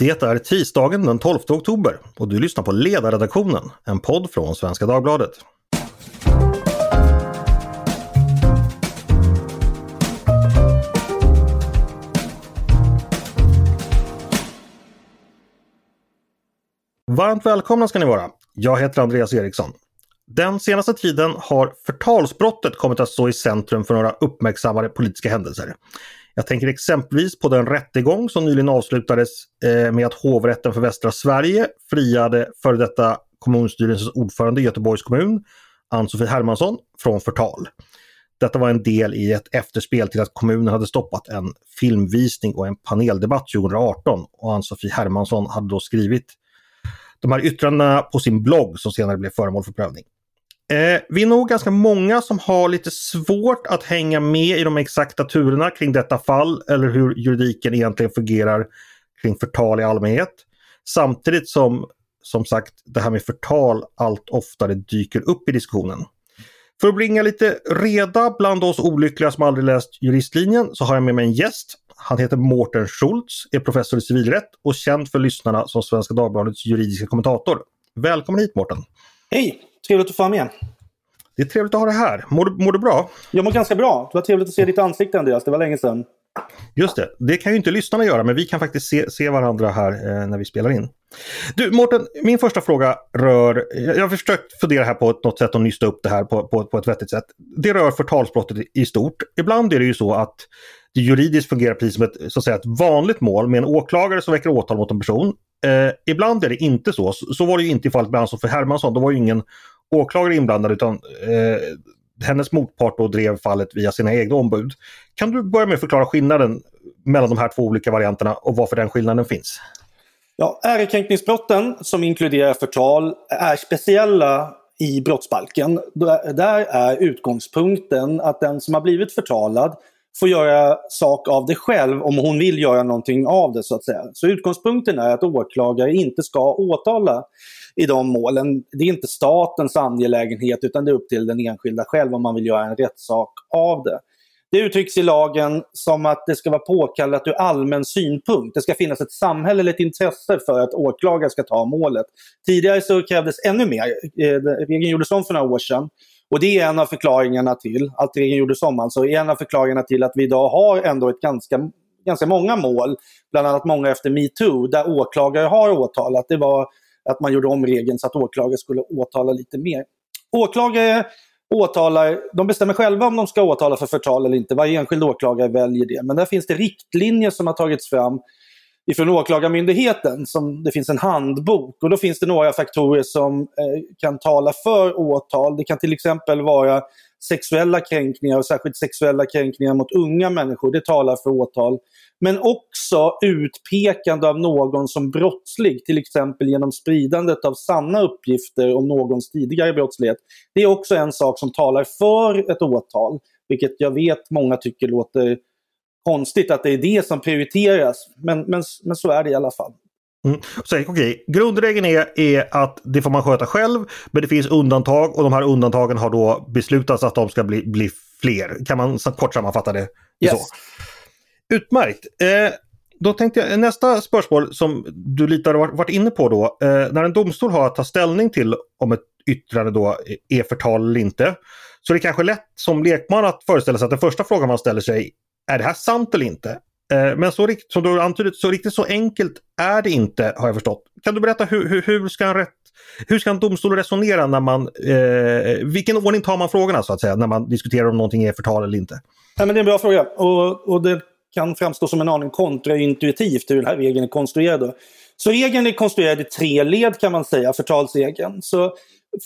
Det är tisdagen den 12 oktober och du lyssnar på Ledarredaktionen, en podd från Svenska Dagbladet. Varmt välkomna ska ni vara. Jag heter Andreas Eriksson. Den senaste tiden har förtalsbrottet kommit att stå i centrum för några uppmärksammade politiska händelser. Jag tänker exempelvis på den rättegång som nyligen avslutades eh, med att hovrätten för västra Sverige friade före detta kommunstyrelsens ordförande i Göteborgs kommun, Ann-Sofie Hermansson, från förtal. Detta var en del i ett efterspel till att kommunen hade stoppat en filmvisning och en paneldebatt 2018 och Ann-Sofie Hermansson hade då skrivit de här yttrandena på sin blogg som senare blev föremål för prövning. Eh, vi är nog ganska många som har lite svårt att hänga med i de exakta turerna kring detta fall eller hur juridiken egentligen fungerar kring förtal i allmänhet. Samtidigt som som sagt det här med förtal allt oftare dyker upp i diskussionen. För att bringa lite reda bland oss olyckliga som aldrig läst juristlinjen så har jag med mig en gäst. Han heter Mårten Schultz, är professor i civilrätt och känd för lyssnarna som Svenska Dagbladets juridiska kommentator. Välkommen hit Mårten! Hej! Trevligt att få vara med. Det är trevligt att ha dig här. Mår du, mår du bra? Jag mår ganska bra. Det var trevligt att se ditt ansikte Andreas. Det var länge sedan. Just det, det kan ju inte lyssnarna göra men vi kan faktiskt se, se varandra här eh, när vi spelar in. Du Mårten, min första fråga rör, jag har försökt fundera här på något sätt att nysta upp det här på, på, på ett vettigt sätt. Det rör förtalsbrottet i stort. Ibland är det ju så att det juridiskt fungerar precis som ett, så att säga, ett vanligt mål med en åklagare som väcker åtal mot en person. Eh, ibland är det inte så. så. Så var det ju inte i fallet med Ann-Sofie Hermansson. Då var ju ingen åklagare inblandad utan eh, hennes motpart då drev fallet via sina egna ombud. Kan du börja med att förklara skillnaden mellan de här två olika varianterna och varför den skillnaden finns? Ja, ärekränkningsbrotten som inkluderar förtal är speciella i brottsbalken. Där är utgångspunkten att den som har blivit förtalad får göra sak av det själv om hon vill göra någonting av det så att säga. Så utgångspunkten är att åklagare inte ska åtala i de målen. Det är inte statens angelägenhet utan det är upp till den enskilda själv om man vill göra en rättssak av det. Det uttrycks i lagen som att det ska vara påkallat ur allmän synpunkt. Det ska finnas ett samhälleligt intresse för att åklagare ska ta målet. Tidigare så krävdes ännu mer. Eh, regeln gjordes om för några år sedan. Och det är en av förklaringarna till, att regeringen gjorde om alltså, är en av förklaringarna till att vi idag har ändå ett ganska, ganska många mål, bland annat många efter metoo, där åklagare har åtalat. Det var att man gjorde om regeln så att åklagare skulle åtala lite mer. Åklagare åtalar, de bestämmer själva om de ska åtala för förtal eller inte. Varje enskild åklagare väljer det. Men där finns det riktlinjer som har tagits fram ifrån Åklagarmyndigheten. Som, det finns en handbok och då finns det några faktorer som eh, kan tala för åtal. Det kan till exempel vara sexuella kränkningar och särskilt sexuella kränkningar mot unga människor. Det talar för åtal. Men också utpekande av någon som brottslig, till exempel genom spridandet av sanna uppgifter om någons tidigare brottslighet. Det är också en sak som talar för ett åtal, vilket jag vet många tycker låter konstigt att det är det som prioriteras. Men, men, men så är det i alla fall. Mm. Så, okay. Grundregeln är, är att det får man sköta själv, men det finns undantag och de här undantagen har då beslutats att de ska bli, bli fler. Kan man kort sammanfatta det yes. så? Utmärkt! Eh, då tänkte jag, nästa spörsmål som du lite har varit inne på då. Eh, när en domstol har att ta ställning till om ett yttrande då är förtal eller inte. Så det är kanske lätt som lekman att föreställa sig att den första frågan man ställer sig är det här sant eller inte? Eh, men så, som du antydde, så riktigt så enkelt är det inte har jag förstått. Kan du berätta hur, hur, hur ska en rätt hur ska en domstol resonera när man, eh, vilken ordning tar man frågorna så att säga när man diskuterar om någonting är förtal eller inte? Ja, men det är en bra fråga och, och det kan framstå som en aning kontraintuitivt hur den här regeln är konstruerad. Så regeln är konstruerad i tre led kan man säga, förtalsregeln. Så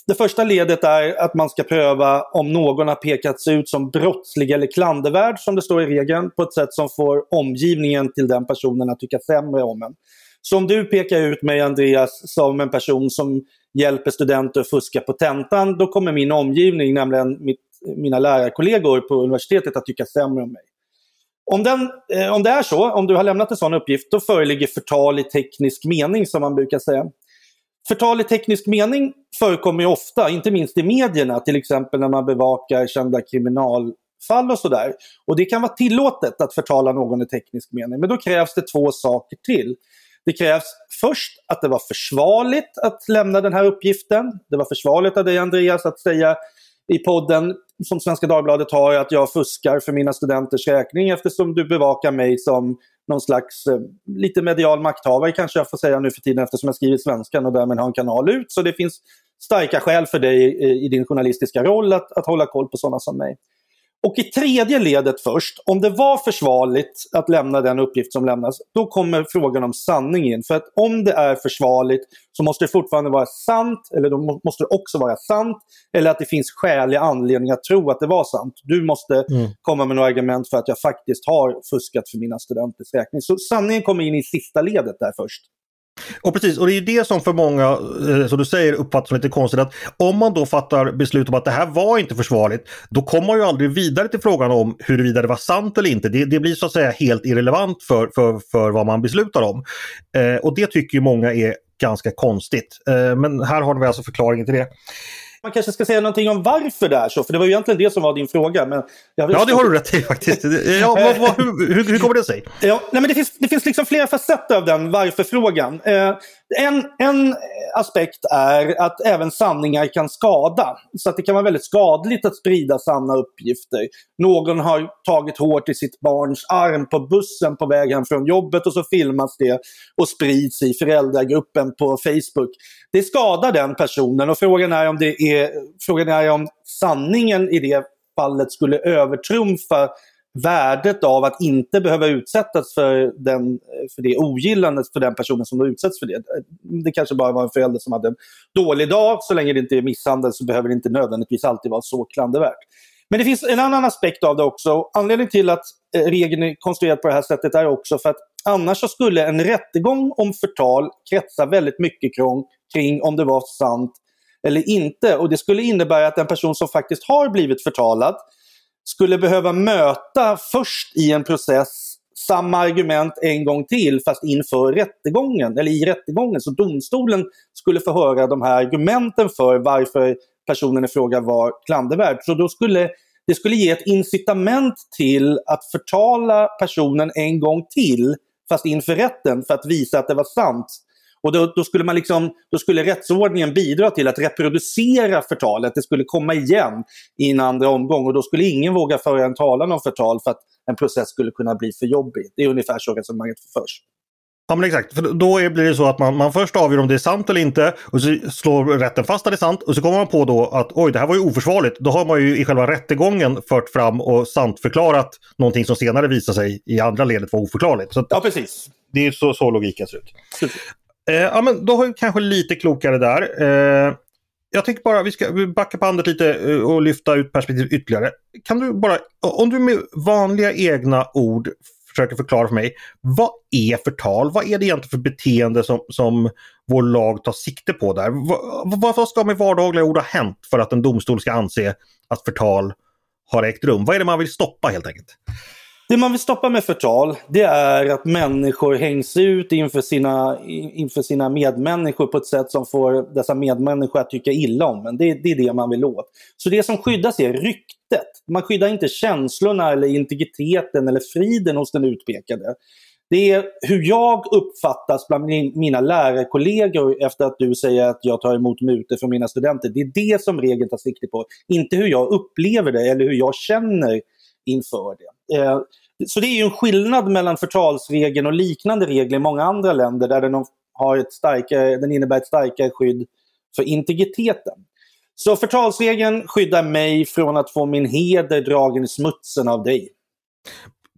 det första ledet är att man ska pröva om någon har pekats ut som brottslig eller klandervärd, som det står i regeln, på ett sätt som får omgivningen till den personen att tycka sämre om en. Så om du pekar ut mig, Andreas, som en person som hjälper studenter att fuska på tentan, då kommer min omgivning, nämligen mitt, mina lärarkollegor på universitetet, att tycka sämre om mig. Om, den, eh, om det är så, om du har lämnat en sån uppgift, då föreligger förtal i teknisk mening som man brukar säga. Förtal i teknisk mening förekommer ju ofta, inte minst i medierna, till exempel när man bevakar kända kriminalfall och sådär. Och det kan vara tillåtet att förtala någon i teknisk mening, men då krävs det två saker till. Det krävs först att det var försvarligt att lämna den här uppgiften. Det var försvarligt av dig Andreas att säga i podden som Svenska Dagbladet har att jag fuskar för mina studenters räkning eftersom du bevakar mig som någon slags eh, lite medial makthavare kanske jag får säga nu för tiden eftersom jag skriver svenskan och därmed har en kanal ut. Så det finns starka skäl för dig i, i din journalistiska roll att, att hålla koll på sådana som mig. Och i tredje ledet först, om det var försvarligt att lämna den uppgift som lämnas, då kommer frågan om sanning in. För att om det är försvarligt så måste det fortfarande vara sant, eller då måste det också vara sant, eller att det finns skälig anledning att tro att det var sant. Du måste mm. komma med några argument för att jag faktiskt har fuskat för mina studenters räkning. Så sanningen kommer in i sista ledet där först. Och precis, och det är det som för många, eh, som du säger, uppfattas som lite konstigt. Att om man då fattar beslut om att det här var inte försvarligt, då kommer man ju aldrig vidare till frågan om huruvida det var sant eller inte. Det, det blir så att säga helt irrelevant för, för, för vad man beslutar om. Eh, och det tycker ju många är ganska konstigt. Eh, men här har vi alltså förklaringen till det. Man kanske ska säga någonting om varför det är så, för det var ju egentligen det som var din fråga. Men ja, det har du rätt i faktiskt. Ja, vad, vad, hur, hur, hur, kommer det sig? Ja, nej, men det, finns, det finns liksom flera facetter av den varför-frågan. Eh, en, en aspekt är att även sanningar kan skada. Så att det kan vara väldigt skadligt att sprida sanna uppgifter. Någon har tagit hårt i sitt barns arm på bussen på väg hem från jobbet och så filmas det och sprids i föräldragruppen på Facebook. Det skadar den personen och frågan är om, det är, frågan är om sanningen i det fallet skulle övertrumfa värdet av att inte behöva utsättas för, den, för det ogillandet för den personen som då utsätts för det. Det kanske bara var en förälder som hade en dålig dag. Så länge det inte är misshandel så behöver det inte nödvändigtvis alltid vara så klandervärt. Men det finns en annan aspekt av det också. Anledningen till att eh, regeln är konstruerad på det här sättet är också för att annars så skulle en rättegång om förtal kretsa väldigt mycket kring, kring om det var sant eller inte. Och det skulle innebära att en person som faktiskt har blivit förtalad skulle behöva möta först i en process samma argument en gång till fast inför rättegången, eller i rättegången. Så domstolen skulle få höra de här argumenten för varför personen i fråga var klandervärd. Så då skulle det skulle ge ett incitament till att förtala personen en gång till, fast inför rätten, för att visa att det var sant. Och då, då, skulle man liksom, då skulle rättsordningen bidra till att reproducera förtalet. Det skulle komma igen i en andra omgång och då skulle ingen våga föra en talan om förtal för att en process skulle kunna bli för jobbig. Det är ungefär så resonemanget förs. Ja men exakt, för då blir det så att man, man först avgör om det är sant eller inte och så slår rätten fast att det är sant och så kommer man på då att oj det här var ju oförsvarligt. Då har man ju i själva rättegången fört fram och sant förklarat någonting som senare visar sig i andra ledet vara oförklarligt. Så ja precis. Det är så, så logiken ser ut. Eh, ja, men då har vi kanske lite klokare där. Eh, jag tänkte bara vi ska backa bandet lite eh, och lyfta ut perspektivet ytterligare. Kan du bara, om du med vanliga egna ord försöker förklara för mig, vad är förtal? Vad är det egentligen för beteende som, som vår lag tar sikte på där? Vad, vad ska med vardagliga ord ha hänt för att en domstol ska anse att förtal har ägt rum? Vad är det man vill stoppa helt enkelt? Det man vill stoppa med förtal, det är att människor hängs ut inför sina, inför sina medmänniskor på ett sätt som får dessa medmänniskor att tycka illa om en. Det, det är det man vill åt. Så det som skyddas är ryktet. Man skyddar inte känslorna eller integriteten eller friden hos den utpekade. Det är hur jag uppfattas bland mina lärarkollegor efter att du säger att jag tar emot mutor från mina studenter. Det är det som regeln tar sikte på. Inte hur jag upplever det eller hur jag känner inför det. Eh, så det är ju en skillnad mellan förtalsregeln och liknande regler i många andra länder där den, har ett starkare, den innebär ett starkare skydd för integriteten. Så förtalsregeln skyddar mig från att få min heder dragen i smutsen av dig.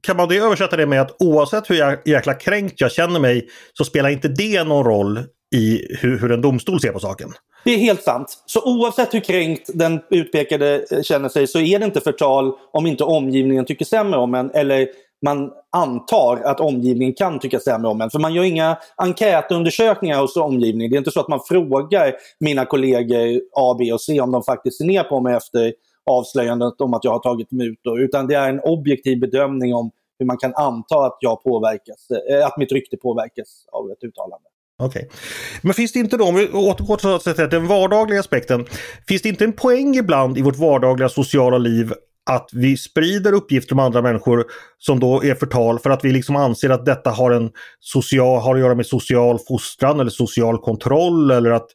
Kan man det översätta det med att oavsett hur jäkla kränkt jag känner mig så spelar inte det någon roll i hur, hur en domstol ser på saken? Det är helt sant. Så oavsett hur kränkt den utpekade eh, känner sig så är det inte förtal om inte omgivningen tycker sämre om en eller man antar att omgivningen kan tycka sämre om en. För man gör inga enkätundersökningar hos omgivningen. Det är inte så att man frågar mina kollegor A, B och C om de faktiskt ser ner på mig efter avslöjandet om att jag har tagit mutor. Utan det är en objektiv bedömning om hur man kan anta att jag påverkas, eh, att mitt rykte påverkas av ett uttalande. Okej. Okay. Men finns det inte då, om vi återgår till den vardagliga aspekten, finns det inte en poäng ibland i vårt vardagliga sociala liv att vi sprider uppgifter om andra människor som då är förtal för att vi liksom anser att detta har, en social, har att göra med social fostran eller social kontroll eller att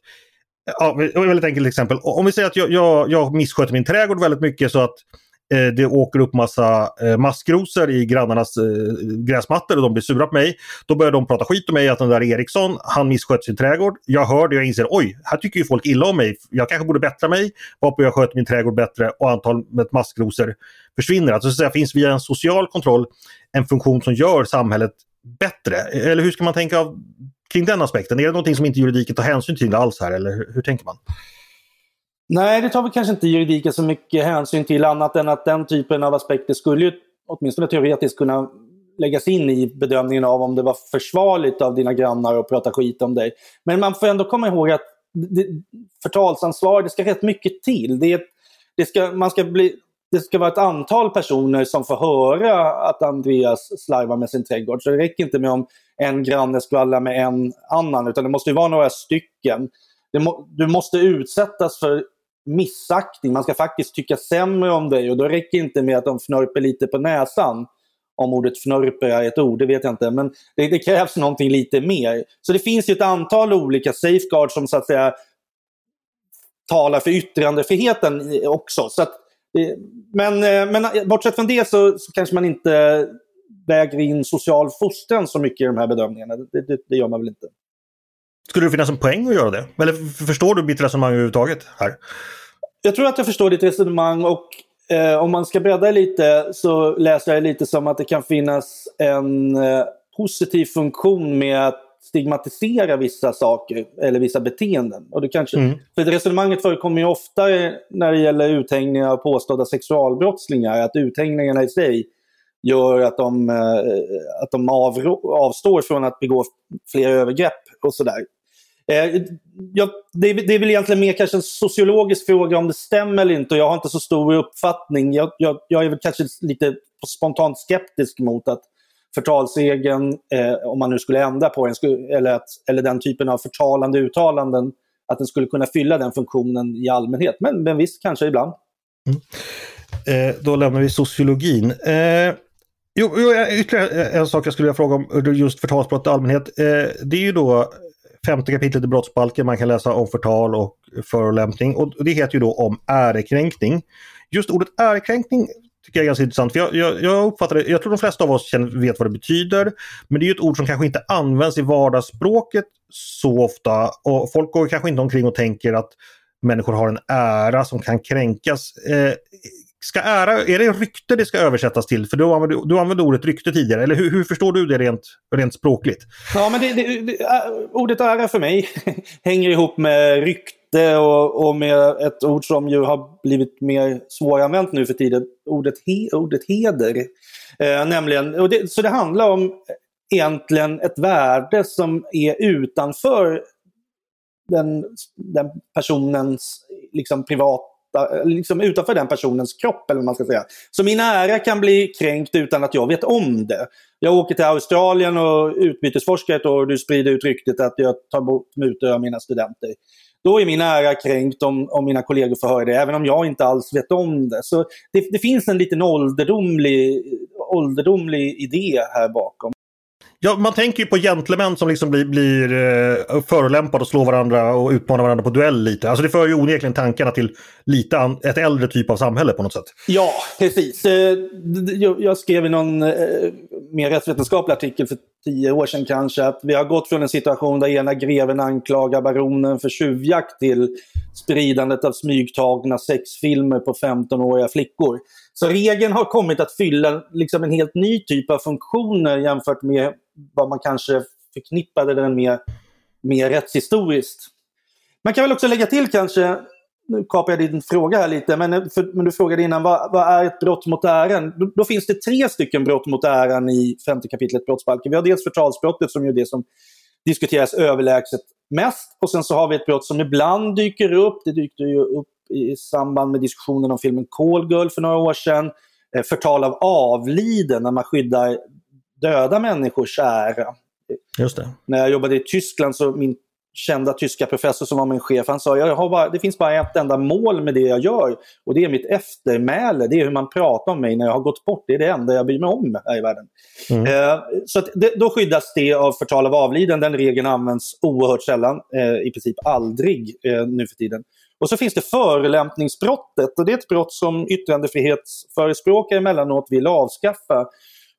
Ja, väldigt enkelt exempel. Om vi säger att jag, jag, jag missköter min trädgård väldigt mycket så att Eh, det åker upp massa eh, maskrosor i grannarnas eh, gräsmattor och de blir sura på mig. Då börjar de prata skit om mig att den där Eriksson, han missköter sin trädgård. Jag hör det och jag inser oj, här tycker ju folk illa om mig. Jag kanske borde bättra mig. Varpå jag sköter min trädgård bättre och antalet maskrosor försvinner. Alltså så att finns via en social kontroll en funktion som gör samhället bättre. Eller hur ska man tänka av, kring den aspekten? Är det någonting som inte juridiken tar hänsyn till alls här eller hur, hur tänker man? Nej, det tar väl kanske inte juridiken så mycket hänsyn till annat än att den typen av aspekter skulle ju åtminstone teoretiskt kunna läggas in i bedömningen av om det var försvarligt av dina grannar att prata skit om dig. Men man får ändå komma ihåg att det, förtalsansvar, det ska rätt mycket till. Det, det, ska, man ska bli, det ska vara ett antal personer som får höra att Andreas slarvar med sin trädgård. Så det räcker inte med om en granne skvallrar med en annan, utan det måste vara några stycken. Må, du måste utsättas för missaktning. Man ska faktiskt tycka sämre om dig och då räcker det inte med att de fnörper lite på näsan. Om ordet fnörper är ett ord, det vet jag inte. Men det, det krävs någonting lite mer. Så det finns ett antal olika safeguards som så att säga talar för yttrandefriheten också. Så att, men, eh, men eh, bortsett från det så, så, kanske man inte väger in social fostran så mycket i de här bedömningarna. Det, det, det gör man väl inte. Skulle det finnas en poäng att göra det? Eller förstår du mitt resonemang överhuvudtaget här? Jag tror att jag förstår ditt resonemang och eh, om man ska bredda lite så läser jag lite som att det kan finnas en eh, positiv funktion med att stigmatisera vissa saker eller vissa beteenden. Och det kanske, mm. För resonemanget förekommer ju ofta när det gäller uthängningar av påstådda sexualbrottslingar. Att uthängningarna i sig gör att de, eh, att de avstår från att begå fler övergrepp och sådär. Eh, ja, det, är, det är väl egentligen mer kanske en sociologisk fråga om det stämmer eller inte och jag har inte så stor uppfattning. Jag, jag, jag är väl kanske lite spontant skeptisk mot att förtalsregeln, eh, om man nu skulle ändra på den, skulle, eller, att, eller den typen av förtalande uttalanden, att den skulle kunna fylla den funktionen i allmänhet. Men, men visst, kanske ibland. Mm. Eh, då lämnar vi sociologin. Eh, Jo, ytterligare en sak jag skulle vilja fråga om just förtalsbrott i allmänhet. Eh, det är ju då femte kapitlet i brottsbalken man kan läsa om förtal och förolämpning och det heter ju då om ärekränkning. Just ordet ärekränkning tycker jag är ganska intressant. För jag, jag, jag uppfattar det, jag tror de flesta av oss känner, vet vad det betyder. Men det är ett ord som kanske inte används i vardagsspråket så ofta. Och folk går kanske inte omkring och tänker att människor har en ära som kan kränkas. Eh, ska ära, är det rykte det ska översättas till? För du använde, du använde ordet rykte tidigare, eller hur, hur förstår du det rent, rent språkligt? Ja, men det, det, det, äh, ordet ära för mig hänger ihop med rykte och, och, med ett ord som ju har blivit mer svåranvänt nu för tiden, ordet, he, ordet heder. Eh, nämligen, och det, så det handlar om egentligen ett värde som är utanför den, den personens liksom, privat liksom utanför den personens kropp. eller vad man ska säga. Så min ära kan bli kränkt utan att jag vet om det. Jag åker till Australien och utbytesforskar ett år och du sprider ut ryktet att jag tar bort mutor av mina studenter. Då är min ära kränkt om, om mina kollegor får höra det, även om jag inte alls vet om det. Så det, det finns en liten ålderdomlig, ålderdomlig idé här bakom. Ja, man tänker ju på gentlemän som liksom blir, blir eh, förolämpade och slår varandra och utmanar varandra på duell lite. Alltså det för ju onekligen tankarna till lite an, ett äldre typ av samhälle på något sätt. Ja, precis. Eh, jag skrev i någon eh, mer rättsvetenskaplig artikel för tio år sedan kanske att vi har gått från en situation där ena greven anklagar baronen för tjuvjakt till spridandet av smygtagna sexfilmer på 15-åriga flickor. Så regeln har kommit att fylla liksom en helt ny typ av funktioner jämfört med vad man kanske förknippade den med mer rättshistoriskt. Man kan väl också lägga till kanske, nu kapar jag din fråga här lite, men, för, men du frågade innan vad, vad, är ett brott mot äran? Då, då, finns det tre stycken brott mot äran i femte kapitlet brottsbalken. Vi har dels förtalsbrottet som är det som diskuteras överlägset mest och sen så har vi ett brott som ibland dyker upp. Det dyker ju upp i samband med diskussionen om filmen Call Girl för några år sedan. Eh, förtal av avliden, när man skyddar döda människors ära. Just det. När jag jobbade i Tyskland så min kända tyska professor som var min chef, han sa jag har bara, det finns bara ett enda mål med det jag gör och det är mitt eftermäle. Det är hur man pratar om mig när jag har gått bort. Det är det enda jag bryr mig om här i världen. Mm. Eh, så det, då skyddas det av förtal av avliden. Den regeln används oerhört sällan, eh, i princip aldrig eh, nu för tiden. Och så finns det förolämpningsbrottet och det är ett brott som yttrandefrihetsförespråkare emellanåt vill avskaffa.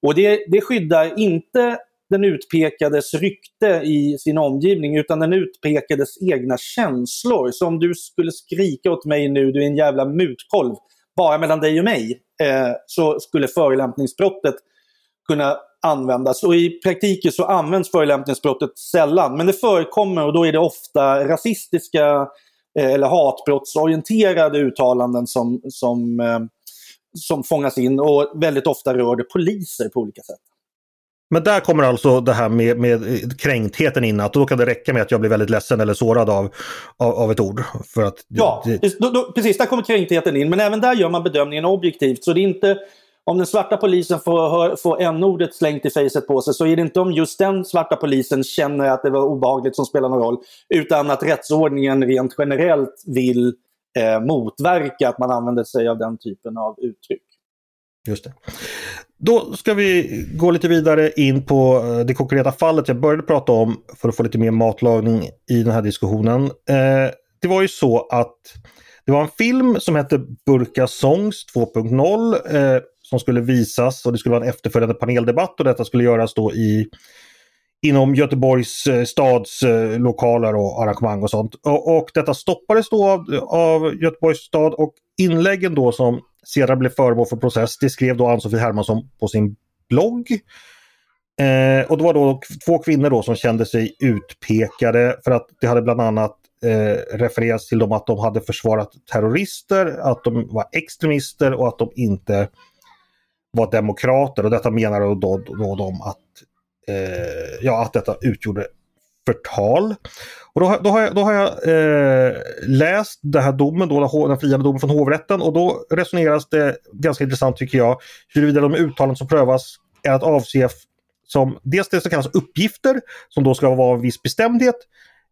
Och det, det skyddar inte den utpekades rykte i sin omgivning utan den utpekades egna känslor. Så om du skulle skrika åt mig nu, du är en jävla mutkolv, bara mellan dig och mig, eh, så skulle förolämpningsbrottet kunna användas. Och i praktiken så används förolämpningsbrottet sällan, men det förekommer och då är det ofta rasistiska eh, eller hatbrottsorienterade uttalanden som, som, eh, som fångas in och väldigt ofta rör det poliser på olika sätt. Men där kommer alltså det här med, med kränktheten in, att då kan det räcka med att jag blir väldigt ledsen eller sårad av, av, av ett ord. För att ja, det... då, då, precis. Där kommer kränktheten in. Men även där gör man bedömningen objektivt. Så det är inte om den svarta polisen får, får n-ordet slängt i facet på sig så är det inte om just den svarta polisen känner att det var obehagligt som spelar någon roll. Utan att rättsordningen rent generellt vill eh, motverka att man använder sig av den typen av uttryck. Just det. Då ska vi gå lite vidare in på eh, det konkreta fallet jag började prata om för att få lite mer matlagning i den här diskussionen. Eh, det var ju så att det var en film som hette Burka Songs 2.0 eh, som skulle visas och det skulle vara en efterföljande paneldebatt och detta skulle göras då i inom Göteborgs eh, stads eh, lokaler och arrangemang och sånt. Och, och detta stoppades då av, av Göteborgs stad och inläggen då som sedan blev föremål för process. Det skrev då Ann-Sofie Hermansson på sin blogg. Eh, och det var då två kvinnor då som kände sig utpekade för att det hade bland annat eh, refererats till dem att de hade försvarat terrorister, att de var extremister och att de inte var demokrater. Och detta menar då, då, då de att, eh, ja, att detta utgjorde förtal. Och då, då har jag, då har jag eh, läst den här domen, då, den friande domen från hovrätten och då resoneras det ganska intressant tycker jag huruvida de uttalanden som prövas är att avse som dels det som kallas uppgifter som då ska vara en viss bestämdhet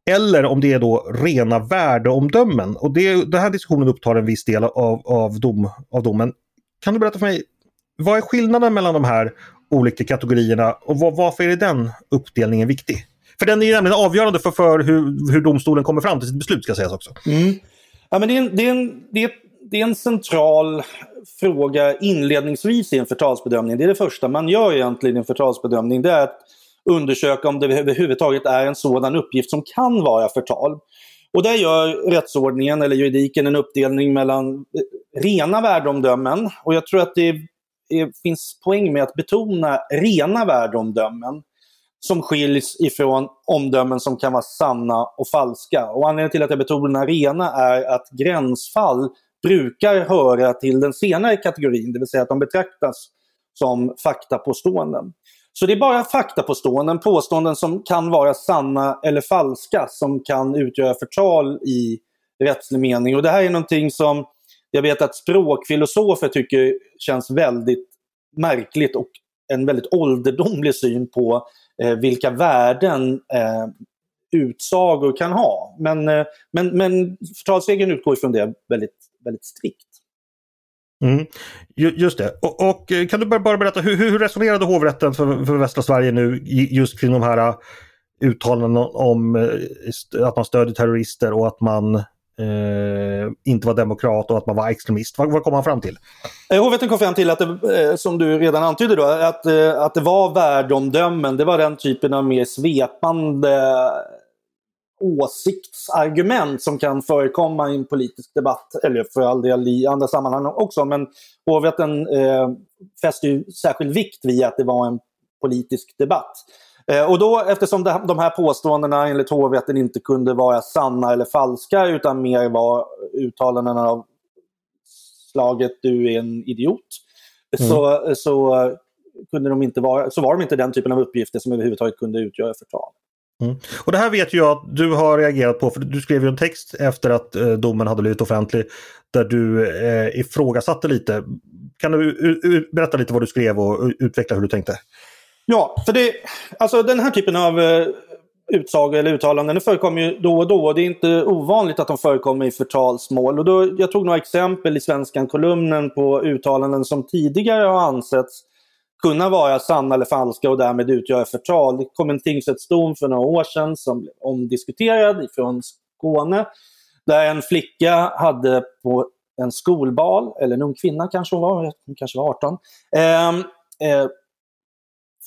eller om det är då rena värdeomdömen. Och det, den här diskussionen upptar en viss del av, av, dom, av domen. Kan du berätta för mig, vad är skillnaden mellan de här olika kategorierna och var, varför är den uppdelningen viktig? För den är nämligen avgörande för, för hur, hur domstolen kommer fram till sitt beslut ska sägas också. Mm. Ja, men det, är en, det, är en, det, är, det är en central fråga inledningsvis i en förtalsbedömning. Det är det första man gör egentligen i en förtalsbedömning. Det är att undersöka om det överhuvudtaget är en sådan uppgift som kan vara förtal. Och där gör rättsordningen eller juridiken en uppdelning mellan rena värdeomdömen och jag tror att det är, finns poäng med att betona rena värdeomdömen som skiljs ifrån omdömen som kan vara sanna och falska. Och anledningen till att jag betonar rena är att gränsfall brukar höra till den senare kategorin, det vill säga att de betraktas som faktapåståenden. Så det är bara faktapåståenden, påståenden som kan vara sanna eller falska, som kan utgöra förtal i rättslig mening. Och det här är någonting som jag vet att språkfilosofer tycker känns väldigt märkligt och en väldigt ålderdomlig syn på eh, vilka värden eh, utsagor kan ha. Men, eh, men, men förtalsregeln utgår från det väldigt, väldigt strikt. Mm. Just det. Och, och, eh, kan du bara berätta, hur, hur resonerade hovrätten för, för västra Sverige nu just kring de här eh, uttalandena om eh, att man stödjer terrorister och att man eh, inte var demokrat och att man var extremist. Vad, vad kom han fram till? Eh, hovrätten kom fram till att det, eh, som du redan antydde då, att, eh, att det var värdeomdömen. Det var den typen av mer svepande åsiktsargument som kan förekomma i en politisk debatt, eller för all del i andra sammanhang också. Men hovrätten eh, fäste ju särskild vikt vid att det var en politisk debatt. Eh, och då, eftersom de här påståendena enligt hovrätten inte kunde vara sanna eller falska utan mer var uttalanden av slaget du är en idiot. Mm. Så, så, kunde de inte vara, så var de inte den typen av uppgifter som överhuvudtaget kunde utgöra förtal. Mm. Och det här vet jag att du har reagerat på, för du skrev ju en text efter att eh, domen hade blivit offentlig där du eh, ifrågasatte lite. Kan du berätta lite vad du skrev och utveckla hur du tänkte? Ja, för det, alltså den här typen av eh, utsagor eller uttalanden det förekommer ju då och då. Det är inte ovanligt att de förekommer i förtalsmål. Och då, jag tog några exempel i Svenskan-kolumnen på uttalanden som tidigare har ansetts kunna vara sanna eller falska och därmed utgöra förtal. Det kom en tingsrättsdom för några år sedan som blev omdiskuterad från Skåne. Där en flicka hade på en skolbal, eller en ung kvinna kanske hon var, hon kanske var 18, eh, eh,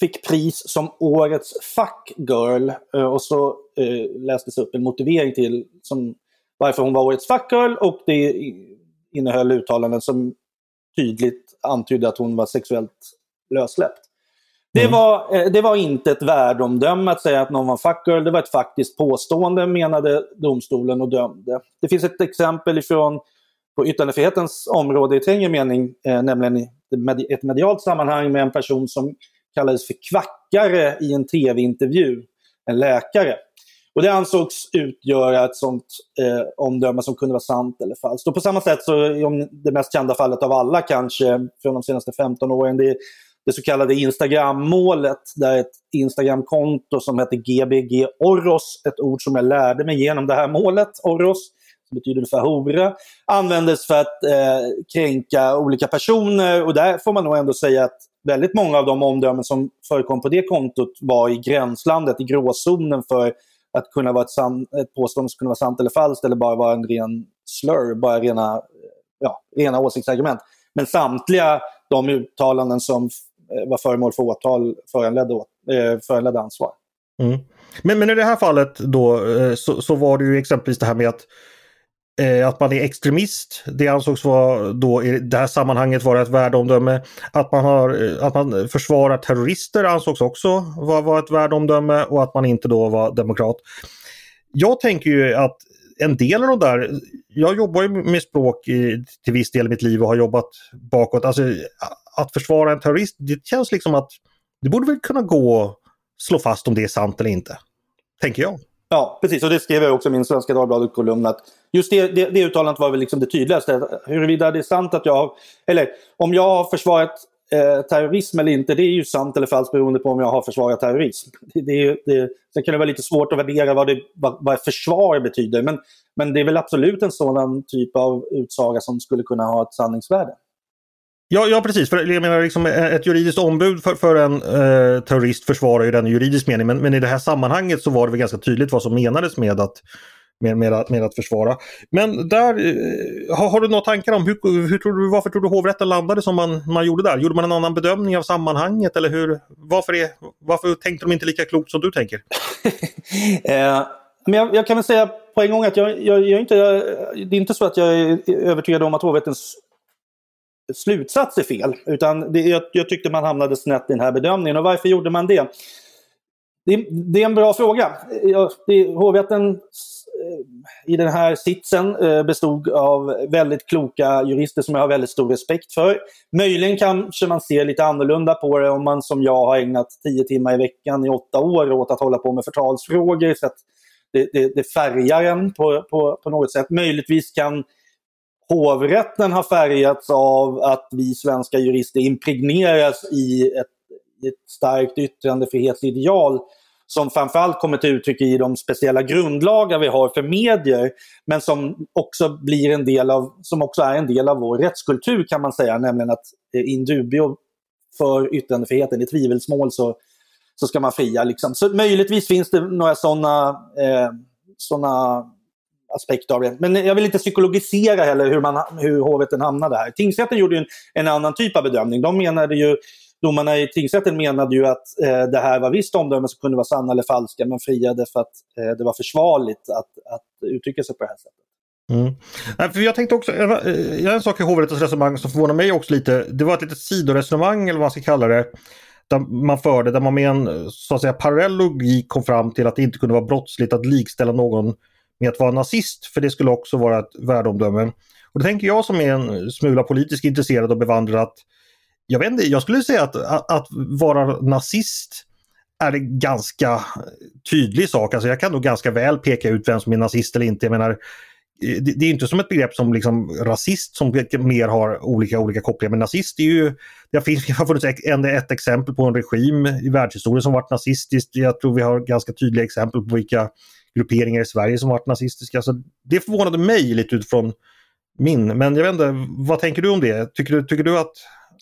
fick pris som årets fuckgirl. Eh, och så eh, lästes upp en motivering till som, varför hon var årets fuckgirl och det innehöll uttalanden som tydligt antydde att hon var sexuellt lössläppt. Det, mm. var, eh, det var inte ett värdeomdöme att säga att någon var fuckgirl. Det var ett faktiskt påstående menade domstolen och dömde. Det finns ett exempel ifrån på yttrandefrihetens område i trängre mening, eh, nämligen ett medialt sammanhang med en person som kallades för kvackare i en tv-intervju, en läkare. Och det ansågs utgöra ett sånt eh, omdöme som kunde vara sant eller falskt. Och på samma sätt så om det mest kända fallet av alla kanske från de senaste 15 åren, det är det så kallade Instagram-målet där ett Instagram-konto som heter GBG Oros, ett ord som jag lärde mig genom det här målet, Oros, som betyder för hora, användes för att eh, kränka olika personer och där får man nog ändå säga att väldigt många av de omdömen som förekom på det kontot var i gränslandet, i gråzonen för att kunna vara ett, san, ett påstående som kunde vara sant eller falskt eller bara vara en ren slur, bara rena, ja, rena åsiktsargument. Men samtliga de uttalanden som eh, var föremål för åtal föranledde, eh, föranledde ansvar. Mm. Men, men i det här fallet då eh, så, så var det ju exempelvis det här med att Eh, Eh, att man är extremist, det ansågs vara då i det här sammanhanget vara ett värdeomdöme. Att man, har, eh, att man försvarar terrorister ansågs också vara, vara ett värdeomdöme och att man inte då var demokrat. Jag tänker ju att en del av de där, jag jobbar ju med språk i, till viss del i mitt liv och har jobbat bakåt. Alltså att försvara en terrorist, det känns liksom att det borde väl kunna gå att slå fast om det är sant eller inte. Tänker jag. Ja, precis. Och det skrev jag också i min Svenska Dagbladet-kolumn. Att just det, det, det uttalandet var väl liksom det tydligaste. Huruvida det är sant att jag har... Eller om jag har försvarat eh, terrorism eller inte, det är ju sant eller falskt beroende på om jag har försvarat terrorism. Det, det, det, sen kan det vara lite svårt att värdera vad, det, vad, vad försvar betyder. Men, men det är väl absolut en sådan typ av utsaga som skulle kunna ha ett sanningsvärde. Ja, ja precis. För jag menar, liksom, eh, ett juridiskt ombud för, för en eh, terrorist försvarar ju den i juridisk mening. Men, men, i det här sammanhanget så var det väl ganska tydligt vad som menades med att, med, med, att, med att försvara. Men där, eh, har, har, du några tankar om hur, hur tror du, varför tror du hovrätten landade som man, man gjorde där? Gjorde man en annan bedömning av sammanhanget eller hur, varför, är, varför tänkte de inte lika klokt som du tänker? eh, men jag, jag, kan väl säga på en gång att jag, jag, jag inte, det är inte så att jag är övertygad om att hovrättens slutsats är fel. Utan det, jag, jag, tyckte man hamnade snett i den här bedömningen. Och varför gjorde man det? Det, det är en bra fråga. hovrätten eh, i den här sitsen eh, bestod av väldigt kloka jurister som jag har väldigt stor respekt för. Möjligen kanske man ser lite annorlunda på det om man som jag har ägnat tio timmar i veckan i åtta år åt att hålla på med förtalsfrågor. Så det, det, det färgar en på, på, på något sätt. Möjligtvis kan hovrätten har färgats av att vi svenska jurister impregneras i ett, ett starkt yttrandefrihetsideal som framförallt kommer till uttryck i de speciella grundlagar vi har för medier, men som också, blir en del av, som också är en del av vår rättskultur kan man säga, nämligen att eh, in dubio för yttrandefriheten, i tvivelsmål så, så ska man fria. Liksom. Så möjligtvis finns det några sådana eh, såna aspekt av det. Men jag vill inte psykologisera heller hur, man, hur hovrätten hamnade här. Tingsrätten gjorde en, en annan typ av bedömning. De menade ju, domarna i tingsrätten menade ju att eh, det här var visst omdömen som kunde vara sanna eller falska men friade för att eh, det var försvarligt att, att uttrycka sig på det här sättet. Mm. För jag tänkte också, jag eh, har en sak i hovrättens resonemang som förvånar mig också lite. Det var ett litet sidoresonemang eller vad man ska kalla det. Där man förde, där man med en så att säga parallell logik kom fram till att det inte kunde vara brottsligt att likställa någon med att vara nazist, för det skulle också vara ett värdeomdöme. Och då tänker jag som är en smula politiskt intresserad och bevandrad att jag vet inte, jag skulle säga att, att, att vara nazist är en ganska tydlig sak. Alltså jag kan nog ganska väl peka ut vem som är nazist eller inte. Jag menar, det, det är inte som ett begrepp som liksom rasist som mer har olika, olika kopplingar. Men nazist är ju, det finns, har funnits ett, ett exempel på en regim i världshistorien som varit nazistisk. Jag tror vi har ganska tydliga exempel på vilka grupperingar i Sverige som varit nazistiska. Så det förvånade mig lite utifrån min. Men jag vet inte, vad tänker du om det? Tycker du, tycker du att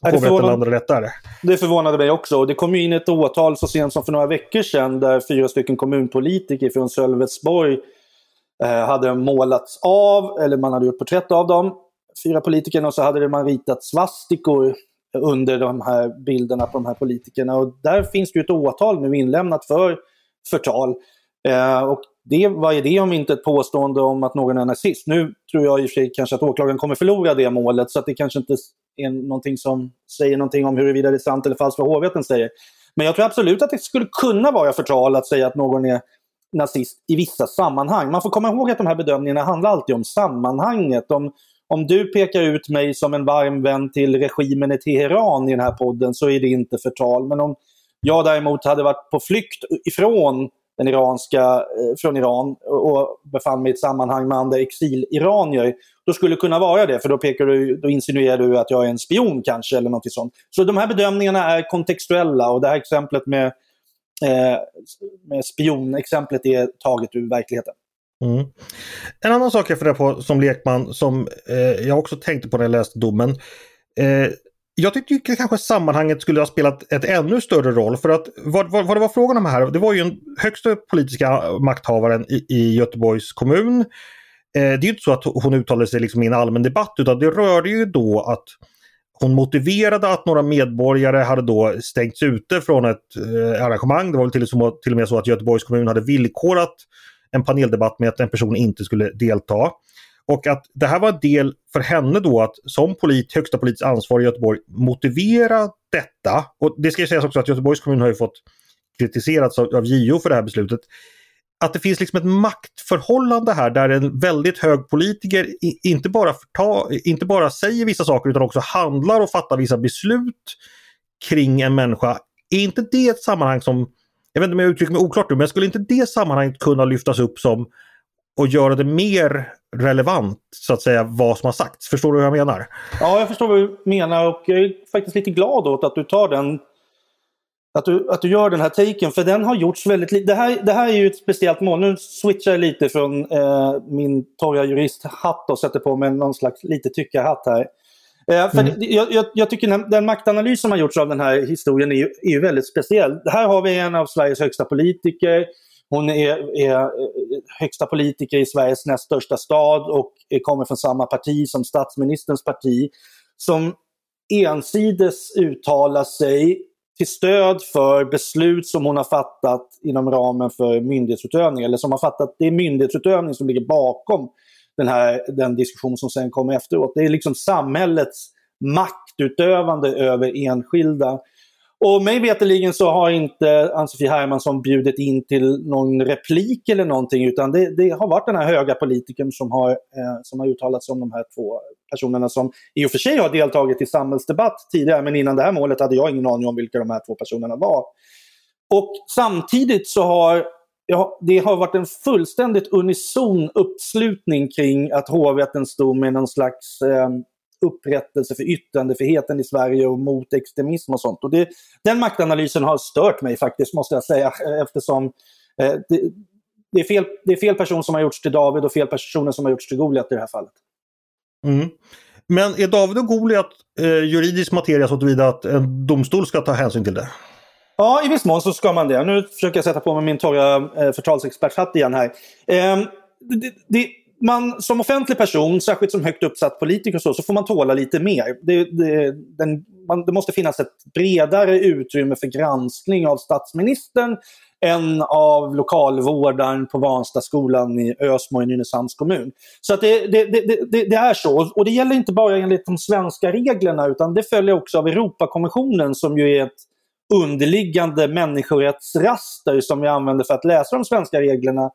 hovrätten landade rätt där? Det förvånade mig också. Det kom in ett åtal så sent som för några veckor sedan där fyra stycken kommunpolitiker från Sölvesborg eh, hade målats av, eller man hade gjort porträtt av dem, fyra politikerna, och så hade man ritat svastikor under de här bilderna på de här politikerna. Och där finns det ju ett åtal nu inlämnat för förtal. Eh, och det, vad är det om inte ett påstående om att någon är nazist? Nu tror jag i och för sig kanske att åklagaren kommer förlora det målet så att det kanske inte är någonting som säger någonting om huruvida det är sant eller falskt vad hovrätten säger. Men jag tror absolut att det skulle kunna vara förtal att säga att någon är nazist i vissa sammanhang. Man får komma ihåg att de här bedömningarna handlar alltid om sammanhanget. Om, om du pekar ut mig som en varm vän till regimen i Teheran i den här podden så är det inte förtal. Men om jag däremot hade varit på flykt ifrån den iranska, eh, från Iran och befann mig i ett sammanhang med andra exiliranier. Då skulle det kunna vara det, för då, pekar du, då insinuerar du att jag är en spion kanske eller något sånt. Så de här bedömningarna är kontextuella och det här exemplet med, eh, med spionexemplet är taget ur verkligheten. Mm. En annan sak jag funderar på som lekman som eh, jag också tänkte på när jag läste domen. Eh, jag tyckte kanske sammanhanget skulle ha spelat ett ännu större roll för att vad, vad, vad det var frågan om här, det var ju den högsta politiska makthavaren i, i Göteborgs kommun. Eh, det är ju inte så att hon uttalade sig liksom i en allmän debatt utan det rörde ju då att hon motiverade att några medborgare hade då stängts ute från ett eh, arrangemang. Det var till till och med så att Göteborgs kommun hade villkorat en paneldebatt med att en person inte skulle delta. Och att det här var en del för henne då att som polit, högsta politiskt ansvarig i Göteborg motivera detta. Och det ska sägas också att Göteborgs kommun har ju fått kritiserats av, av JO för det här beslutet. Att det finns liksom ett maktförhållande här där en väldigt hög politiker inte bara, förta, inte bara säger vissa saker utan också handlar och fattar vissa beslut kring en människa. Är inte det ett sammanhang som, jag vet inte om jag uttrycker mig oklart nu, men skulle inte det sammanhanget kunna lyftas upp som och göra det mer relevant så att säga vad som har sagts. Förstår du hur jag menar? Ja, jag förstår vad du menar och jag är faktiskt lite glad åt att du tar den att du, att du gör den här taken, för den har gjorts väldigt lite. Det här, det här är ju ett speciellt mål. Nu switchar jag lite från eh, min torra juristhatt och sätter på mig någon slags lite tyckarhatt här. Eh, för mm. det, jag, jag, tycker den, den, maktanalys som har gjorts av den här historien är ju, är ju väldigt speciell. Här har vi en av Sveriges högsta politiker hon är, är, eh, högsta politiker i Sveriges näst största stad och kommer från samma parti som statsministerns parti. Som ensides uttalar sig till stöd för beslut som hon har fattat inom ramen för myndighetsutövning. Eller som har fattat, det är myndighetsutövning som ligger bakom den, här, den diskussion som sen kommer efteråt. Det är liksom samhällets maktutövande över enskilda och mig veterligen så har inte Ann-Sofie Hermansson bjudit in till någon replik eller någonting utan det, det har varit den här höga politikern som har, eh, som har uttalat sig om de här två personerna som i och för sig har deltagit i samhällsdebatt tidigare men innan det här målet hade jag ingen aning om vilka de här två personerna var. Och samtidigt så har ja, det har varit en fullständigt unison uppslutning kring att hovrättens dom är någon slags eh, upprättelse för yttrandefriheten i Sverige och mot extremism och sånt. Och det, den maktanalysen har stört mig faktiskt, måste jag säga, eftersom eh, det, det, är fel, det är fel person som har gjorts till David och fel personer som har gjorts till Goliat i det här fallet. Mm. Men är David och Goliat eh, juridisk materia så tillvida att en domstol ska ta hänsyn till det? Ja, i viss mån så ska man det. Nu försöker jag sätta på mig min torra eh, förtalsexperthatt igen här. Eh, det, det, man som offentlig person, särskilt som högt uppsatt politiker så, så får man tåla lite mer. Det, det, den, man, det måste finnas ett bredare utrymme för granskning av statsministern än av lokalvårdaren på Vanstaskolan i Ösmo i Nynäshamns kommun. Så att det, det, det, det, är så. Och det gäller inte bara enligt de svenska reglerna utan det följer också av Europakonventionen som ju är ett underliggande människorättsraster som vi använder för att läsa de svenska reglerna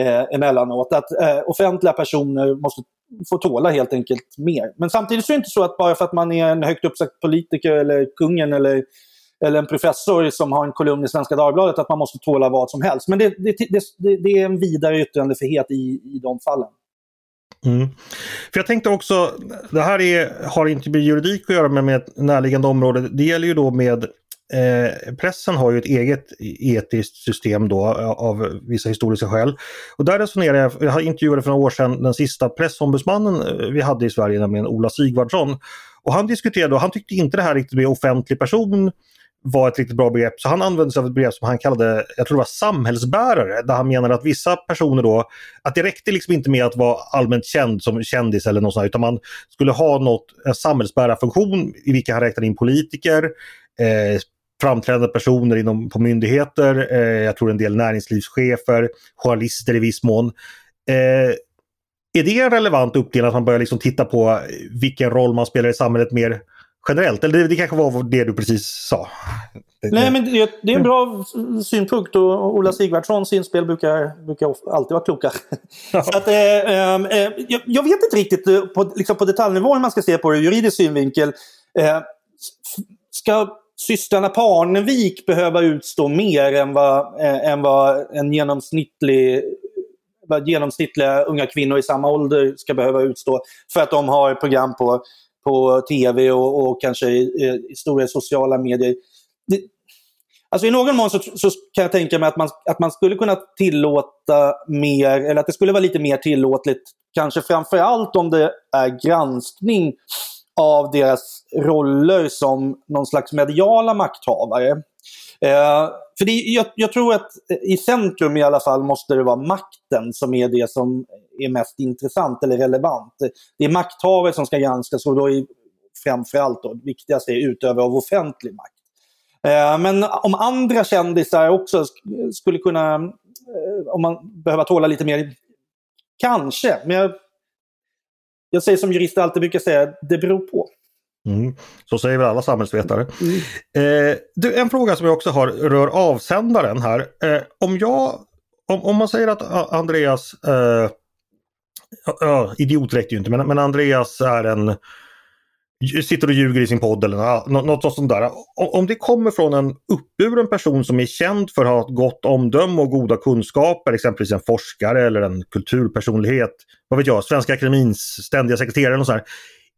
eh, emellanåt. Att eh, offentliga personer måste få tåla helt enkelt mer. Men samtidigt så är det inte så att bara för att man är en högt uppsatt politiker eller kungen eller, eller en professor som har en kolumn i Svenska Dagbladet att man måste tåla vad som helst. Men det, det, det, det är en vidare yttrandefrihet i, i de fallen. Mm. För jag tänkte också, det här är, har inte med juridik att göra men med ett närliggande område. Det gäller ju då med eh, pressen har ju ett eget e-, etiskt system då av vissa historiska skäl. Och där resonerar jag, jag intervjuade för några år sedan den sista pressombudsmannen eh, vi hade i Sverige, nämligen Ola Sigvardsson. Och han diskuterade och han tyckte inte det här riktigt med offentlig person var ett riktigt bra begrepp. Så han använde sig av ett begrepp som han kallade, jag tror det var samhällsbärare, där han menade att vissa personer då, att det räckte liksom inte med att vara allmänt känd som kändis eller något sånt, utan man skulle ha något, en samhällsbärarfunktion i vilka han räknade in politiker, eh, framträdande personer inom, på myndigheter, eh, jag tror en del näringslivschefer, journalister i viss mån. Eh, är det en relevant uppdelning att man börjar liksom titta på vilken roll man spelar i samhället mer generellt? Eller det, det kanske var det du precis sa? Nej, men det, det är en bra synpunkt och Ola Sigvardssons inspel brukar, brukar alltid vara kloka. Så att, eh, eh, jag, jag, vet inte riktigt eh, på, liksom på detaljnivå hur man ska se på det ur juridisk synvinkel. Eh, ska systrarna Parnevik behöva utstå mer än vad, eh, än vad en genomsnittlig vad genomsnittliga unga kvinnor i samma ålder ska behöva utstå för att de har program på på tv och, och kanske i, i, stora sociala medier. Det, alltså I någon mån så, så, kan jag tänka mig att man, att man skulle kunna tillåta mer, eller att det skulle vara lite mer tillåtligt, kanske framförallt om det är granskning av deras roller som någon slags mediala makthavare. Eh, för det, jag, jag, tror att i centrum i alla fall måste det vara makten som är det som är mest intressant eller relevant. Det är makthavare som ska granskas och då är framförallt då, viktigaste är utövare av offentlig makt. Eh, men om andra kändisar också skulle kunna, eh, om man behöver tåla lite mer, kanske. Men jag, jag säger som jurister alltid brukar säga, det beror på. Mm. Så säger väl alla samhällsvetare. Mm. Eh, du, en fråga som jag också har rör avsändaren här. Eh, om jag, om, om man säger att Andreas eh, idiot räcker ju inte, men, men Andreas är en sitter och ljuger i sin podd eller något, sånt där. Om det kommer från en uppburen person som är känd för att ha ett gott omdöme och goda kunskaper, exempelvis en forskare eller en kulturpersonlighet, vad vet jag, Svenska Akademins ständiga sekreterare eller så här.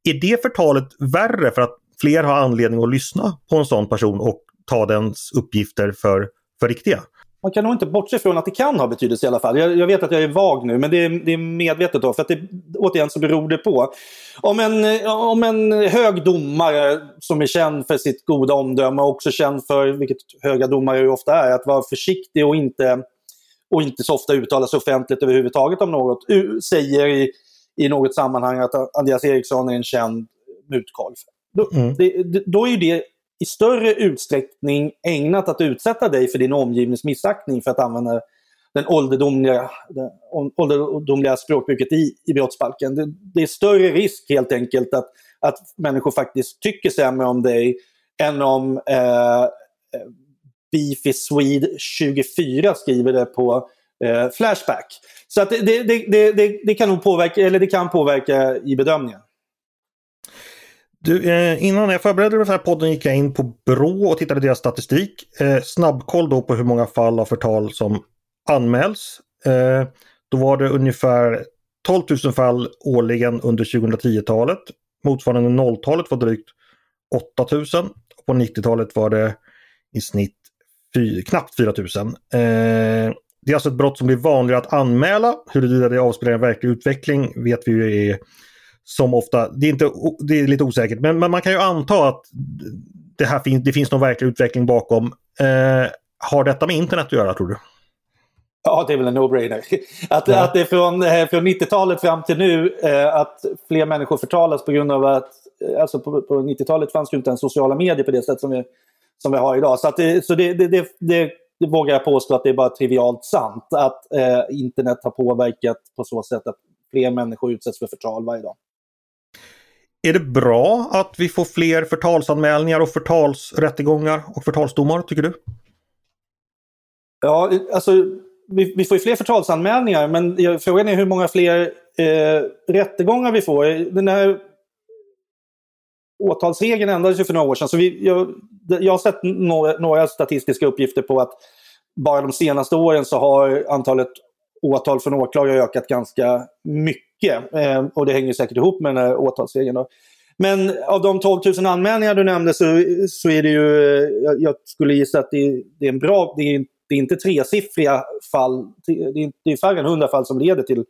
Är det förtalet värre för att fler har anledning att lyssna på en sån person och ta dens uppgifter för, för riktiga? Man kan nog inte bortse från att det kan ha betydelse i alla fall. Jag, jag vet att jag är vag nu, men det är, det är medvetet då. För att det, återigen så beror det på. Om en, om en hög domare som är känd för sitt goda omdöme och också känd för, vilket höga domare ofta är, att vara försiktig och inte, och inte så ofta uttala sig offentligt överhuvudtaget om något, säger i, i något sammanhang att Andreas Eriksson är en känd mutkolv. Då, mm. då är ju det i större utsträckning ägnat att utsätta dig för din omgivnings missaktning för att använda den ålderdomliga, den ålderdomliga språkbruket i, i brottsbalken. Det, det, är större risk helt enkelt att, att människor faktiskt tycker sämre om dig än om eh, eh Beefy Swede 24 skriver det på eh, Flashback. Så att det, det, det, det, kan nog påverka, eller det kan påverka i bedömningen. Du, eh, innan jag förberedde den här podden gick jag in på Brå och tittade deras statistik. Eh, snabbkoll då på hur många fall av förtal som anmäls. Eh, då var det ungefär 12 000 fall årligen under 2010-talet. Motsvarande 0-talet var drygt 8 000. På 90-talet var det i snitt fy, knappt 4 000. Eh, det är alltså ett brott som blir vanligare att anmäla. Huruvida det avspeglar en verklig utveckling vet vi ju är som ofta, det är, inte, det är lite osäkert, men, men man kan ju anta att det, här fin, det finns någon verklig utveckling bakom. Eh, har detta med internet att göra tror du? Ja, det är väl en no-brainer. Att, ja. att det från, eh, från 90-talet fram till nu eh, att fler människor förtalas på grund av att eh, alltså på, på 90-talet fanns ju inte ens sociala medier på det sätt som vi, som vi har idag. Så, att det, så det, det, det, det, det vågar jag påstå att det är bara trivialt sant att eh, internet har påverkat på så sätt att fler människor utsätts för förtal varje dag. Är det bra att vi får fler förtalsanmälningar och förtalsrättegångar och förtalsdomar, tycker du? Ja, alltså vi, vi får ju fler förtalsanmälningar men frågan är hur många fler eh, rättegångar vi får. Den här åtalsregeln ändrades ju för några år sedan. Så vi, jag, jag har sett några, några statistiska uppgifter på att bara de senaste åren så har antalet åtal från åklagare ökat ganska mycket mycket. Eh, och det hänger säkert ihop med den här åtalsregeln. Då. Men av de 12 000 anmälningar du nämnde så, så är det ju, jag, jag skulle gissa att det, det, är en bra, det är, det är inte tresiffriga fall, det är, det är färre än 100 fall som leder till,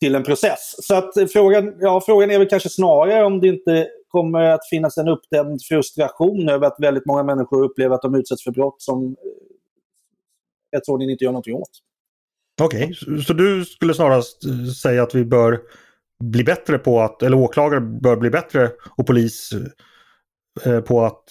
till en process. Så att frågan, ja, frågan är väl kanske snarare om det inte kommer att finnas en uppdämd frustration över att väldigt många människor upplever att de utsätts för brott som eh, rättsordningen inte gör någonting åt. Okej, okay. så du skulle snarast eh, säga att vi bör bli bättre på att, eller åklagare bör bli bättre och polis eh, eh, på att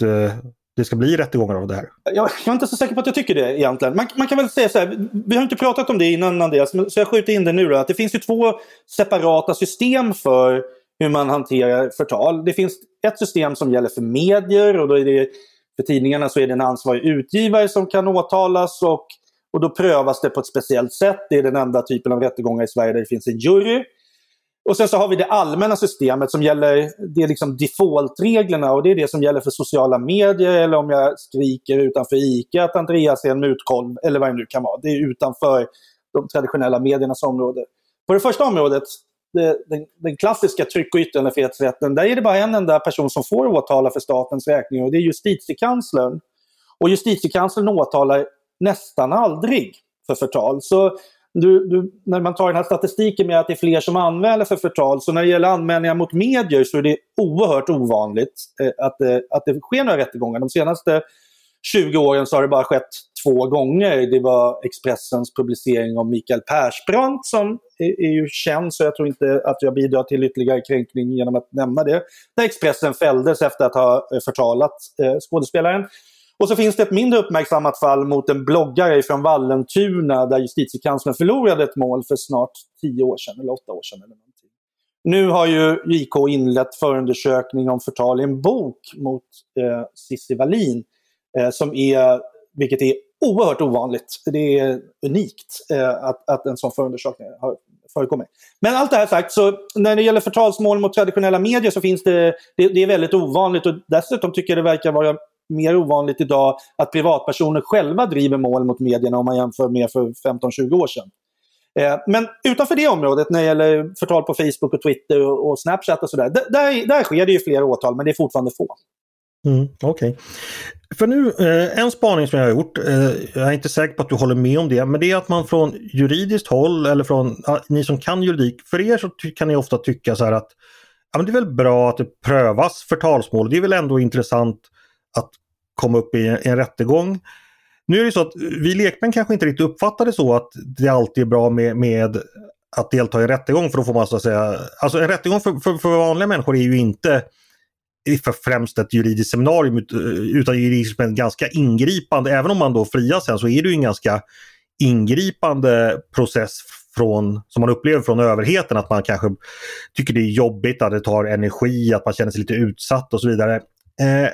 det ska bli rättegångar av det här? Jag, jag, är inte så säker på att jag tycker det egentligen. Man, man kan väl säga så här, vi har inte pratat om det innan Andreas, så jag skjuter in det nu då. Att det finns ju två separata system för hur man hanterar förtal. Det finns ett system som gäller för medier och då är det för tidningarna så är det en ansvarig utgivare som kan åtalas och, och då prövas det på ett speciellt sätt. Det är den enda typen av rättegångar i Sverige där det finns en jury. Och sen så har vi det allmänna systemet som gäller, det är liksom default-reglerna och det är det som gäller för sociala medier eller om jag skriker utanför ICA att Andreas är en mutkolv eller vad det nu kan vara. Det är utanför de traditionella mediernas område. På det första området, det, den, den, klassiska tryck och yttrandefrihetsrätten, där är det bara en enda person som får åtala för statens räkning och det är justitiekanslern. Och justitiekanslern åtalar nästan aldrig för förtal. Så du, du, när man tar den här statistiken med att det är fler som anmäler för förtal, så när det gäller anmälningar mot medier så är det oerhört ovanligt eh, att, det, att det sker några rättegångar. De senaste 20 åren så har det bara skett två gånger. Det var Expressens publicering om Mikael Persbrandt som är, är ju känd, så jag tror inte att jag bidrar till ytterligare kränkning genom att nämna det. Där Expressen fälldes efter att ha eh, förtalat eh, skådespelaren. Och så finns det ett mindre uppmärksammat fall mot en bloggare från Vallentuna där justitiekanslern förlorade ett mål för snart tio år sedan, eller åtta år sedan. Eller någonting. Nu har ju JK inlett förundersökning om förtal i en bok mot eh, Cissi Wallin, eh, som är, vilket är oerhört ovanligt. Det är unikt eh, att, att en sån förundersökning har förekommit. Men allt det här sagt, så när det gäller förtalsmål mot traditionella medier så finns det, det, det är väldigt ovanligt och dessutom tycker jag det verkar vara mer ovanligt idag att privatpersoner själva driver mål mot medierna om man jämför med för 15-20 år sedan. Eh, men utanför det området, när det gäller förtal på Facebook, och Twitter och, och Snapchat och sådär, där, där sker det ju fler åtal, men det är fortfarande få. Mm, Okej. Okay. För nu, eh, en spaning som jag har gjort, eh, jag är inte säker på att du håller med om det, men det är att man från juridiskt håll eller från ni som kan juridik, för er så kan ni ofta tycka så här att ja, men det är väl bra att det prövas förtalsmål. Det är väl ändå intressant att komma upp i en, en rättegång. Nu är det så att vi lekmän kanske inte riktigt uppfattar det så att det alltid är bra med, med att delta i en rättegång för då får man så att säga, alltså en rättegång för, för, för vanliga människor är ju inte för främst ett juridiskt seminarium utan juridiskt men ganska ingripande. Även om man då frias sen så är det ju en ganska ingripande process från, som man upplever från överheten. Att man kanske tycker det är jobbigt, att det tar energi, att man känner sig lite utsatt och så vidare. Eh,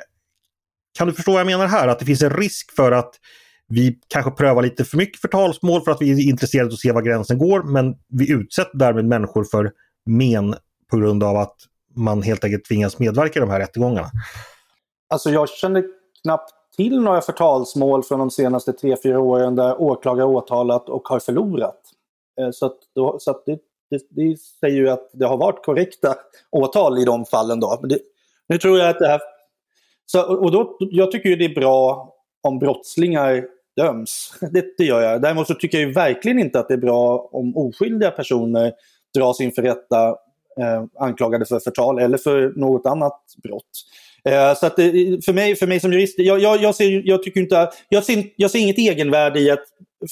kan du förstå vad jag menar här? Att det finns en risk för att vi kanske prövar lite för mycket förtalsmål för att vi är intresserade av att se var gränsen går men vi utsätter därmed människor för men på grund av att man helt enkelt tvingas medverka i de här rättegångarna. Alltså jag känner knappt till några förtalsmål från de senaste tre fyra åren där åklagare åtalat och har förlorat. Eh, så, att, så att det, det, det, säger ju att det har varit korrekta åtal i de fallen. Då. Men det, nu tror jag att det här så, och då, jag tycker ju det är bra om brottslingar döms. Det, det gör jag. Däremot så tycker jag verkligen inte att det är bra om oskyldiga personer dras inför rätta eh, anklagade för förtal eller för något annat brott. Eh, så att för, mig, för mig som jurist, jag, jag, jag, ser, jag, tycker inte, jag, ser, jag ser inget egenvärde i att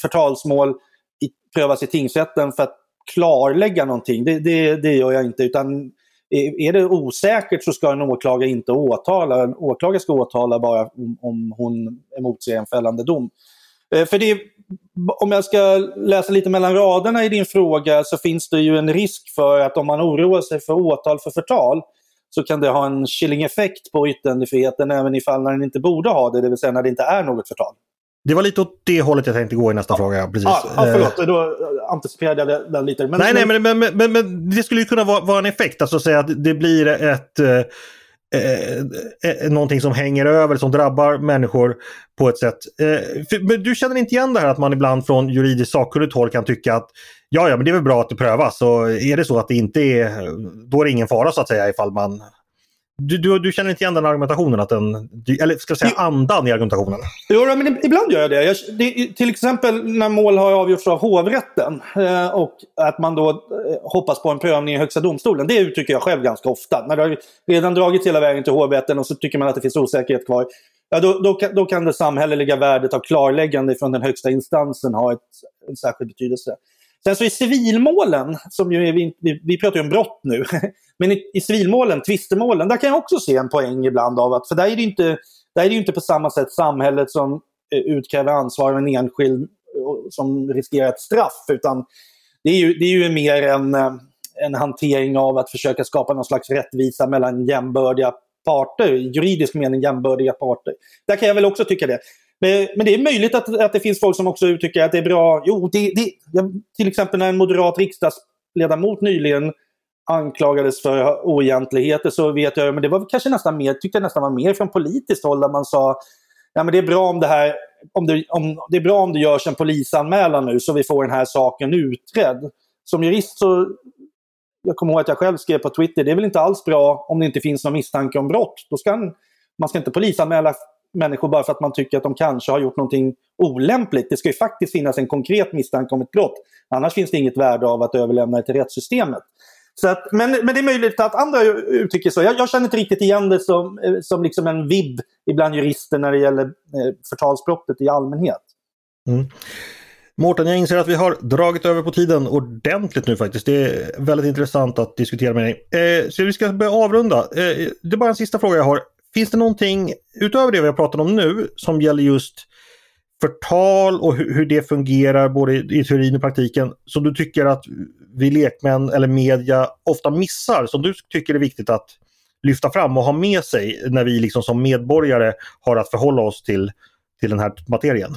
förtalsmål i, prövas i tingsrätten för att klarlägga någonting. Det, det, det gör jag inte. utan är det osäkert så ska en åklagare inte åtala. En åklagare ska åtala bara om, om hon emotser en fällande dom. Eh, för det, om jag ska läsa lite mellan raderna i din fråga så finns det ju en risk för att om man oroar sig för åtal för förtal så kan det ha en chilling effekt på yttrandefriheten även i fall när den inte borde ha det, det vill säga när det inte är något förtal. Det var lite åt det hållet jag tänkte gå i nästa ja. fråga. Precis. Ja, ja, förlåt, då anticiperade jag den lite. Men, nej, nej, men, men, men, men, det skulle ju kunna vara, vara en effekt. Alltså säga att det blir ett... eh, eh, någonting som hänger över, som drabbar människor på ett sätt. Eh, för, men du känner inte igen det här att man ibland från juridiskt sakkunnigt håll kan tycka att ja, ja, men det är väl bra att det prövas och är det så att det inte är, då är det ingen fara så att säga ifall man du, du, du, känner inte igen den argumentationen? Att den, eller ska jag säga andan i argumentationen? Jo, men ibland gör jag det. Jag, det. Till exempel när mål har avgjorts av hovrätten eh, och att man då eh, hoppas på en prövning i Högsta domstolen. Det uttrycker jag själv ganska ofta. När det har redan dragits hela vägen till hovrätten och så tycker man att det finns osäkerhet kvar. Ja, då, då, då kan det samhälleliga värdet av klarläggande från den högsta instansen ha ett, en särskild betydelse. Sen så i civilmålen, som ju är, vi, vi, vi pratar ju om brott nu, men i, i civilmålen, tvistemålen, där kan jag också se en poäng ibland av att, för där är det inte, där är det inte på samma sätt samhället som eh, utkräver ansvar av en enskild eh, som riskerar ett straff, utan det är ju, det är ju mer en, eh, en hantering av att försöka skapa någon slags rättvisa mellan jämbördiga parter, i juridisk mening jämbördiga parter. Där kan jag väl också tycka det. Men, men, det är möjligt att, att det finns folk som också uttrycker att det är bra. Jo, det, det, till exempel när en moderat riksdagsledamot nyligen anklagades för oegentligheter så vet jag, men det var kanske nästan mer, tyckte jag nästan var mer från politiskt håll där man sa ja, men det är bra om det här om det, om, det är bra om det görs en polisanmälan nu så vi får den här saken utredd. Som jurist så, jag kommer ihåg att jag själv skrev på Twitter, det är väl inte alls bra om det inte finns någon misstanke om brott. Då ska en, man ska inte polisanmäla människor bara för att man tycker att de kanske har gjort någonting olämpligt. Det ska ju faktiskt finnas en konkret misstanke om ett brott. Annars finns det inget värde av att överlämna det till rättssystemet. Så att, men, men det är möjligt att andra uttrycker så. Jag, jag känner inte riktigt igen det som, eh, som liksom en vibb ibland jurister när det gäller eh, förtalsbrottet i allmänhet. Mm. Mårten, jag inser att vi har dragit över på tiden ordentligt nu faktiskt. Det är väldigt intressant att diskutera med dig. Eh, så vi ska börja avrunda. Eh, det är bara en sista fråga jag har. Finns det någonting utöver det vi har pratat om nu som gäller just förtal och hur, det fungerar både i teorin och praktiken som du tycker att vi lekmän eller media ofta missar som du tycker är viktigt att lyfta fram och ha med sig när vi liksom som medborgare har att förhålla oss till, till den här materien?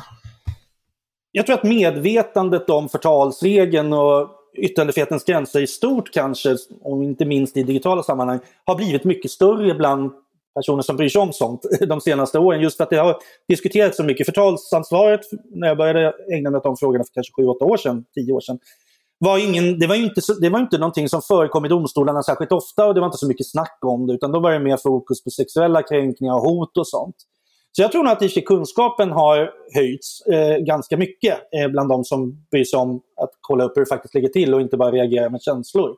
Jag tror att medvetandet om förtalsregeln och yttrandefrihetens gränser i stort kanske, och inte minst i digitala sammanhang, har blivit mycket större bland personer som bryr sig om sånt de senaste åren. Just för att det har diskuterats så mycket. Förtalsansvaret, när jag började ägna mig åt de frågorna för kanske 7-8 år sedan, 10 år sedan, var ingen, det, var inte, det var inte någonting som förekom i domstolarna särskilt ofta och det var inte så mycket snack om det. Utan då var det mer fokus på sexuella kränkningar och hot och sånt. Så jag tror nog att kunskapen har höjts eh, ganska mycket eh, bland de som bryr sig om att kolla upp hur det faktiskt ligger till och inte bara reagera med känslor.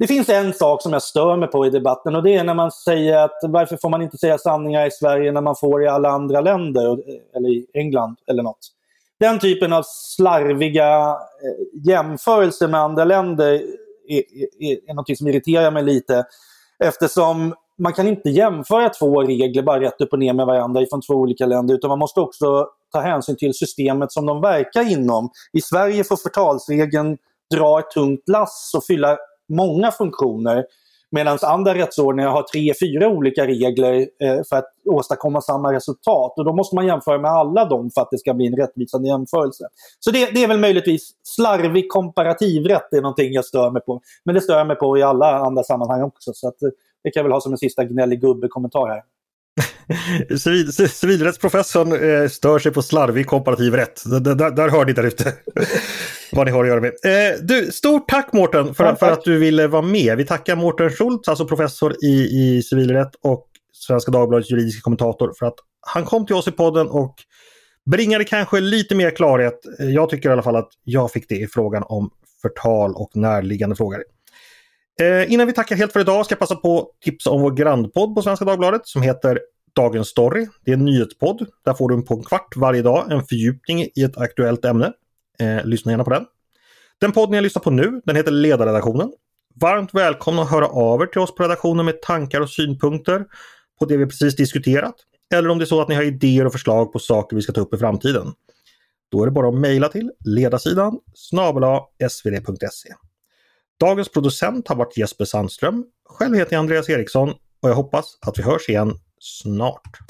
Det finns en sak som jag stör mig på i debatten och det är när man säger att varför får man inte säga sanningar i Sverige när man får i alla andra länder, eller i England eller något. Den typen av slarviga eh, jämförelser med andra länder är, är, är något som irriterar mig lite. Eftersom man kan inte jämföra två regler bara rätt upp och ner med varandra från två olika länder utan man måste också ta hänsyn till systemet som de verkar inom. I Sverige får förtalsregeln dra ett tungt lass och fylla många funktioner. Medan andra rättsordningar har tre, fyra olika regler eh, för att åstadkomma samma resultat. Och då måste man jämföra med alla dem för att det ska bli en rättvisande jämförelse. Så det, det är väl möjligtvis slarvig komparativrätt, det är någonting jag stör mig på. Men det stör jag mig på i alla andra sammanhang också. Så att, eh, det kan jag väl ha som en sista gnällig gubbe-kommentar här. Civil, civilrättsprofessorn eh, stör sig på slarvig komparativ rätt. Där, där, där hör ni där ute vad ni har att göra med. Eh, du, stort tack Mårten för, för, att du ville vara med. Vi tackar Mårten Schultz, alltså professor i, i civilrätt och Svenska Dagbladets juridiska kommentator för att han kom till oss i podden och bringade kanske lite mer klarhet. Jag tycker i alla fall att jag fick det i frågan om förtal och närliggande frågor. Eh, innan vi tackar helt för idag ska jag passa på att tipsa om vår grannpodd på Svenska Dagbladet som heter Dagens Story. Det är en nyhetspodd. Där får du på en kvart varje dag en fördjupning i ett aktuellt ämne. Eh, lyssna gärna på den. Den podden jag lyssnar på nu, den heter Ledarredaktionen. Varmt välkomna att höra av er till oss på redaktionen med tankar och synpunkter på det vi precis diskuterat. Eller om det är så att ni har idéer och förslag på saker vi ska ta upp i framtiden. Då är det bara att mejla till ledarsidan snabel svd.se. Dagens producent har varit Jesper Sandström. Själv heter jag Andreas Eriksson och jag hoppas att vi hörs igen snart.